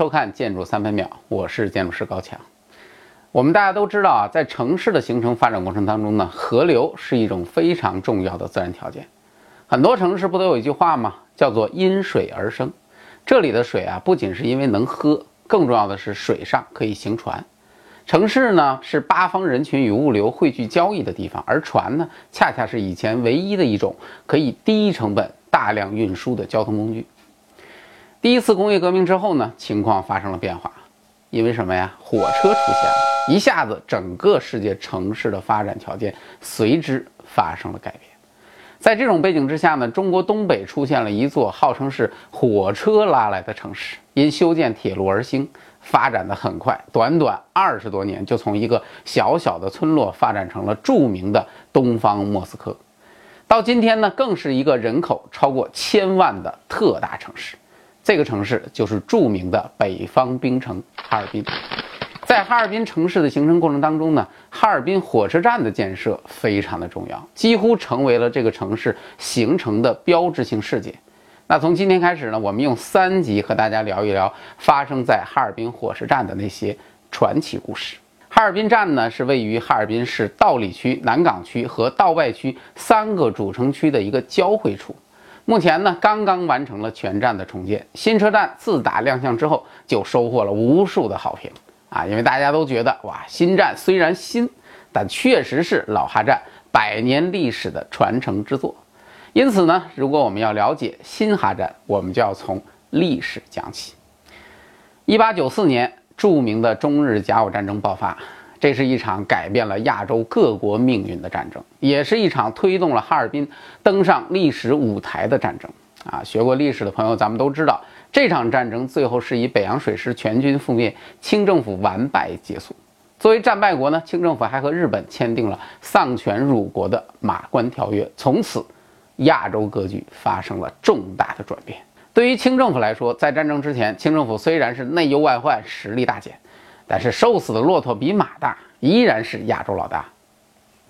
收看《建筑三分秒》，我是建筑师高强。我们大家都知道啊，在城市的形成发展过程当中呢，河流是一种非常重要的自然条件。很多城市不都有一句话吗？叫做“因水而生”。这里的水啊，不仅是因为能喝，更重要的是水上可以行船。城市呢是八方人群与物流汇聚交易的地方，而船呢，恰恰是以前唯一的一种可以低成本大量运输的交通工具。第一次工业革命之后呢，情况发生了变化，因为什么呀？火车出现了，一下子整个世界城市的发展条件随之发生了改变。在这种背景之下呢，中国东北出现了一座号称是火车拉来的城市，因修建铁路而兴，发展的很快，短短二十多年就从一个小小的村落发展成了著名的东方莫斯科，到今天呢，更是一个人口超过千万的特大城市。这个城市就是著名的北方冰城哈尔滨。在哈尔滨城市的形成过程当中呢，哈尔滨火车站的建设非常的重要，几乎成为了这个城市形成的标志性事件。那从今天开始呢，我们用三集和大家聊一聊发生在哈尔滨火车站的那些传奇故事。哈尔滨站呢，是位于哈尔滨市道里区、南岗区和道外区三个主城区的一个交汇处。目前呢，刚刚完成了全站的重建。新车站自打亮相之后，就收获了无数的好评啊！因为大家都觉得，哇，新站虽然新，但确实是老哈站百年历史的传承之作。因此呢，如果我们要了解新哈站，我们就要从历史讲起。一八九四年，著名的中日甲午战争爆发。这是一场改变了亚洲各国命运的战争，也是一场推动了哈尔滨登上历史舞台的战争啊！学过历史的朋友，咱们都知道，这场战争最后是以北洋水师全军覆灭、清政府完败结束。作为战败国呢，清政府还和日本签订了丧权辱国的马关条约，从此亚洲格局发生了重大的转变。对于清政府来说，在战争之前，清政府虽然是内忧外患、实力大减。但是瘦死的骆驼比马大，依然是亚洲老大。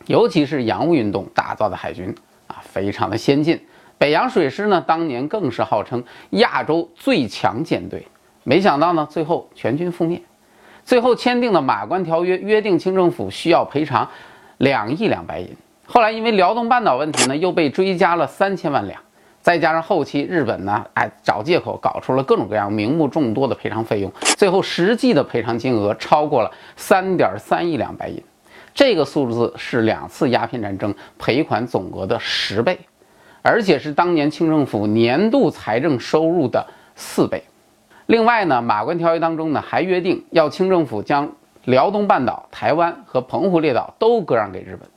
尤其是洋务运动打造的海军啊，非常的先进。北洋水师呢，当年更是号称亚洲最强舰队。没想到呢，最后全军覆灭。最后签订的马关条约约定，清政府需要赔偿两亿两白银。后来因为辽东半岛问题呢，又被追加了三千万两。再加上后期日本呢，哎，找借口搞出了各种各样名目众多的赔偿费用，最后实际的赔偿金额超过了三点三亿两白银，这个数字是两次鸦片战争赔款总额的十倍，而且是当年清政府年度财政收入的四倍。另外呢，马关条约当中呢还约定要清政府将辽东半岛、台湾和澎湖列岛都割让给日本。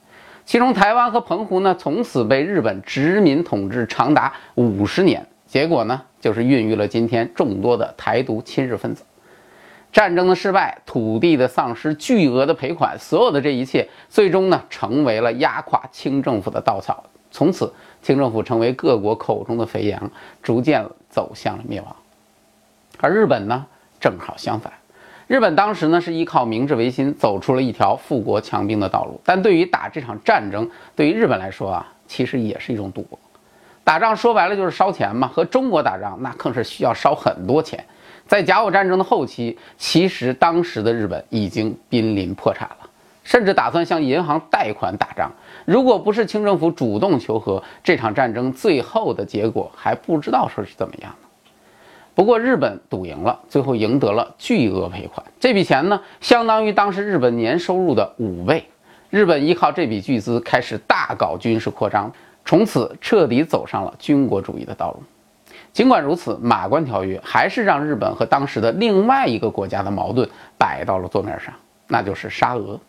其中，台湾和澎湖呢，从此被日本殖民统治长达五十年，结果呢，就是孕育了今天众多的台独亲日分子。战争的失败，土地的丧失，巨额的赔款，所有的这一切，最终呢，成为了压垮清政府的稻草。从此，清政府成为各国口中的肥羊，逐渐走向了灭亡。而日本呢，正好相反。日本当时呢是依靠明治维新走出了一条富国强兵的道路，但对于打这场战争，对于日本来说啊，其实也是一种赌博。打仗说白了就是烧钱嘛，和中国打仗那更是需要烧很多钱。在甲午战争的后期，其实当时的日本已经濒临破产了，甚至打算向银行贷款打仗。如果不是清政府主动求和，这场战争最后的结果还不知道说是怎么样。不过日本赌赢了，最后赢得了巨额赔款。这笔钱呢，相当于当时日本年收入的五倍。日本依靠这笔巨资开始大搞军事扩张，从此彻底走上了军国主义的道路。尽管如此，马关条约还是让日本和当时的另外一个国家的矛盾摆到了桌面上，那就是沙俄。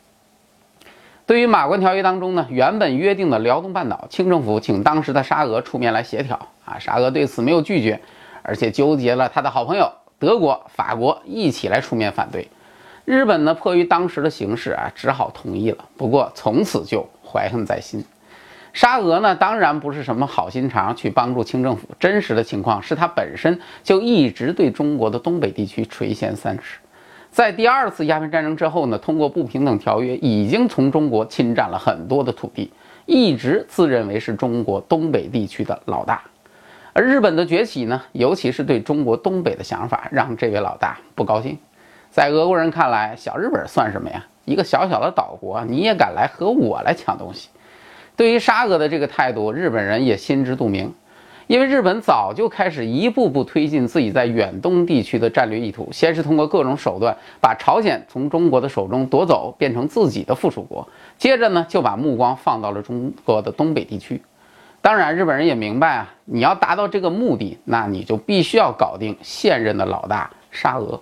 对于马关条约当中呢，原本约定的辽东半岛，清政府请当时的沙俄出面来协调啊，沙俄对此没有拒绝。而且纠结了他的好朋友德国、法国一起来出面反对，日本呢迫于当时的形势啊，只好同意了。不过从此就怀恨在心。沙俄呢当然不是什么好心肠去帮助清政府，真实的情况是他本身就一直对中国的东北地区垂涎三尺。在第二次鸦片战争之后呢，通过不平等条约已经从中国侵占了很多的土地，一直自认为是中国东北地区的老大。而日本的崛起呢，尤其是对中国东北的想法，让这位老大不高兴。在俄国人看来，小日本算什么呀？一个小小的岛国，你也敢来和我来抢东西？对于沙俄的这个态度，日本人也心知肚明。因为日本早就开始一步步推进自己在远东地区的战略意图，先是通过各种手段把朝鲜从中国的手中夺走，变成自己的附属国，接着呢就把目光放到了中国的东北地区。当然，日本人也明白啊，你要达到这个目的，那你就必须要搞定现任的老大沙俄。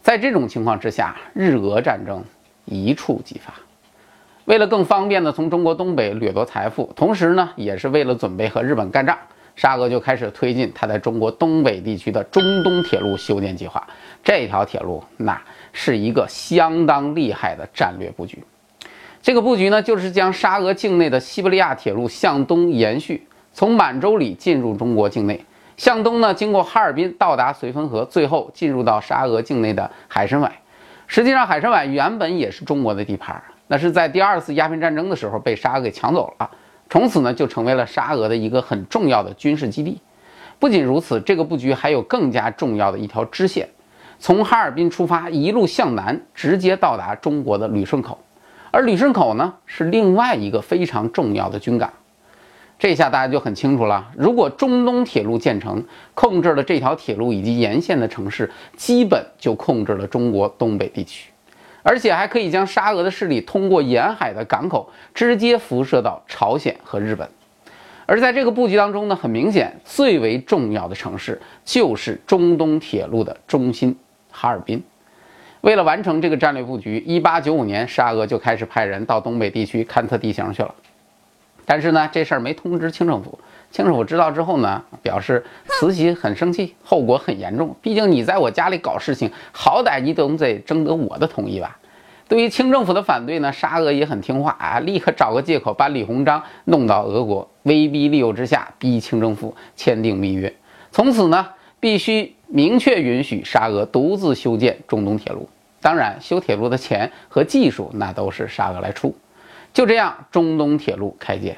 在这种情况之下，日俄战争一触即发。为了更方便的从中国东北掠夺财富，同时呢，也是为了准备和日本干仗。沙俄就开始推进他在中国东北地区的中东铁路修建计划。这条铁路那是一个相当厉害的战略布局。这个布局呢，就是将沙俄境内的西伯利亚铁路向东延续，从满洲里进入中国境内，向东呢经过哈尔滨到达绥芬河，最后进入到沙俄境内的海参崴。实际上，海参崴原本也是中国的地盘，那是在第二次鸦片战争的时候被沙俄给抢走了。从此呢，就成为了沙俄的一个很重要的军事基地。不仅如此，这个布局还有更加重要的一条支线，从哈尔滨出发，一路向南，直接到达中国的旅顺口。而旅顺口呢，是另外一个非常重要的军港。这下大家就很清楚了：如果中东铁路建成，控制了这条铁路以及沿线的城市，基本就控制了中国东北地区。而且还可以将沙俄的势力通过沿海的港口直接辐射到朝鲜和日本。而在这个布局当中呢，很明显，最为重要的城市就是中东铁路的中心哈尔滨。为了完成这个战略布局，1895年，沙俄就开始派人到东北地区勘测地形去了。但是呢，这事儿没通知清政府。清政府知道之后呢，表示慈禧很生气，后果很严重。毕竟你在我家里搞事情，好歹你总得征得我的同意吧。对于清政府的反对呢，沙俄也很听话啊，立刻找个借口把李鸿章弄到俄国，威逼利诱之下逼清政府签订密约。从此呢，必须明确允许沙俄独自修建中东铁路。当然，修铁路的钱和技术那都是沙俄来出。就这样，中东铁路开建。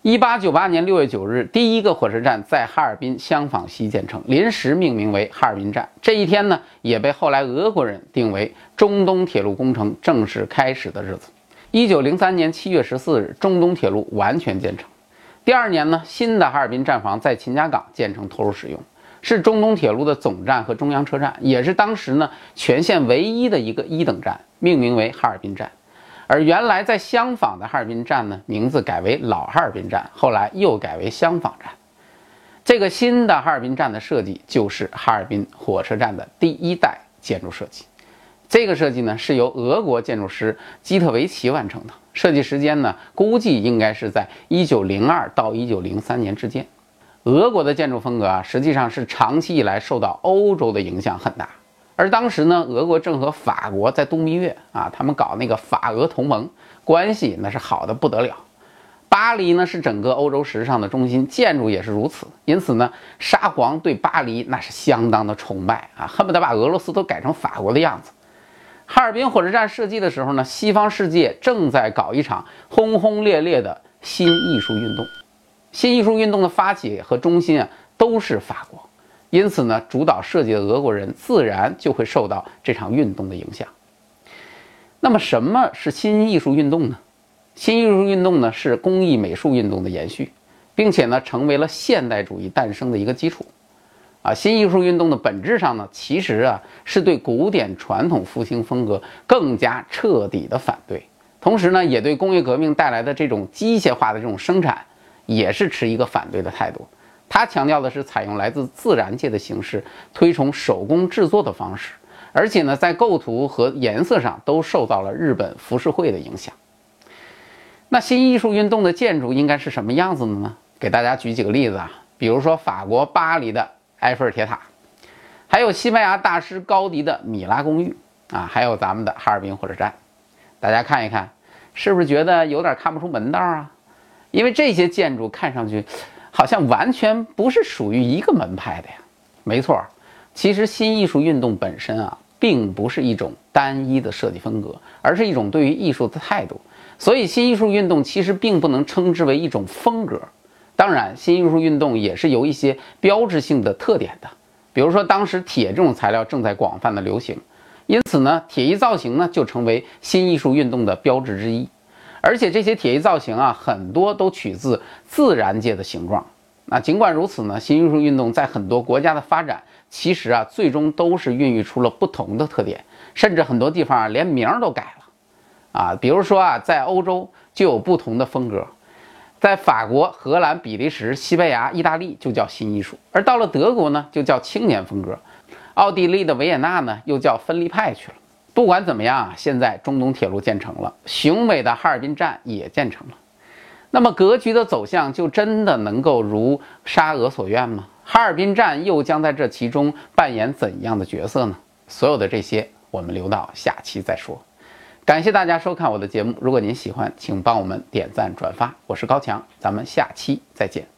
一八九八年六月九日，第一个火车站在哈尔滨香坊西建成，临时命名为哈尔滨站。这一天呢，也被后来俄国人定为中东铁路工程正式开始的日子。一九零三年七月十四日，中东铁路完全建成。第二年呢，新的哈尔滨站房在秦家岗建成投入使用，是中东铁路的总站和中央车站，也是当时呢全县唯一的一个一等站，命名为哈尔滨站。而原来在香坊的哈尔滨站呢，名字改为老哈尔滨站，后来又改为香坊站。这个新的哈尔滨站的设计就是哈尔滨火车站的第一代建筑设计。这个设计呢是由俄国建筑师基特维奇完成的，设计时间呢估计应该是在1902到1903年之间。俄国的建筑风格啊，实际上是长期以来受到欧洲的影响很大。而当时呢，俄国正和法国在度蜜月啊，他们搞那个法俄同盟，关系那是好的不得了。巴黎呢是整个欧洲时尚的中心，建筑也是如此。因此呢，沙皇对巴黎那是相当的崇拜啊，恨不得把俄罗斯都改成法国的样子。哈尔滨火车站设计的时候呢，西方世界正在搞一场轰轰烈烈的新艺术运动，新艺术运动的发起和中心啊都是法国。因此呢，主导设计的俄国人自然就会受到这场运动的影响。那么，什么是新艺术运动呢？新艺术运动呢，是工艺美术运动的延续，并且呢，成为了现代主义诞生的一个基础。啊，新艺术运动的本质上呢，其实啊，是对古典传统复兴风格更加彻底的反对，同时呢，也对工业革命带来的这种机械化的这种生产，也是持一个反对的态度。他强调的是采用来自自然界的形式，推崇手工制作的方式，而且呢，在构图和颜色上都受到了日本浮世绘的影响。那新艺术运动的建筑应该是什么样子的呢？给大家举几个例子啊，比如说法国巴黎的埃菲尔铁塔，还有西班牙大师高迪的米拉公寓啊，还有咱们的哈尔滨火车站。大家看一看，是不是觉得有点看不出门道啊？因为这些建筑看上去。好像完全不是属于一个门派的呀。没错，其实新艺术运动本身啊，并不是一种单一的设计风格，而是一种对于艺术的态度。所以，新艺术运动其实并不能称之为一种风格，当然，新艺术运动也是有一些标志性的特点的，比如说当时铁这种材料正在广泛的流行，因此呢，铁艺造型呢就成为新艺术运动的标志之一。而且这些铁艺造型啊，很多都取自自然界的形状。那尽管如此呢，新艺术运动在很多国家的发展，其实啊，最终都是孕育出了不同的特点，甚至很多地方啊，连名儿都改了。啊，比如说啊，在欧洲就有不同的风格。在法国、荷兰、比利时、西班牙、意大利就叫新艺术，而到了德国呢，就叫青年风格。奥地利的维也纳呢，又叫分离派去了。不管怎么样，现在中东铁路建成了，雄伟的哈尔滨站也建成了。那么格局的走向就真的能够如沙俄所愿吗？哈尔滨站又将在这其中扮演怎样的角色呢？所有的这些，我们留到下期再说。感谢大家收看我的节目，如果您喜欢，请帮我们点赞转发。我是高强，咱们下期再见。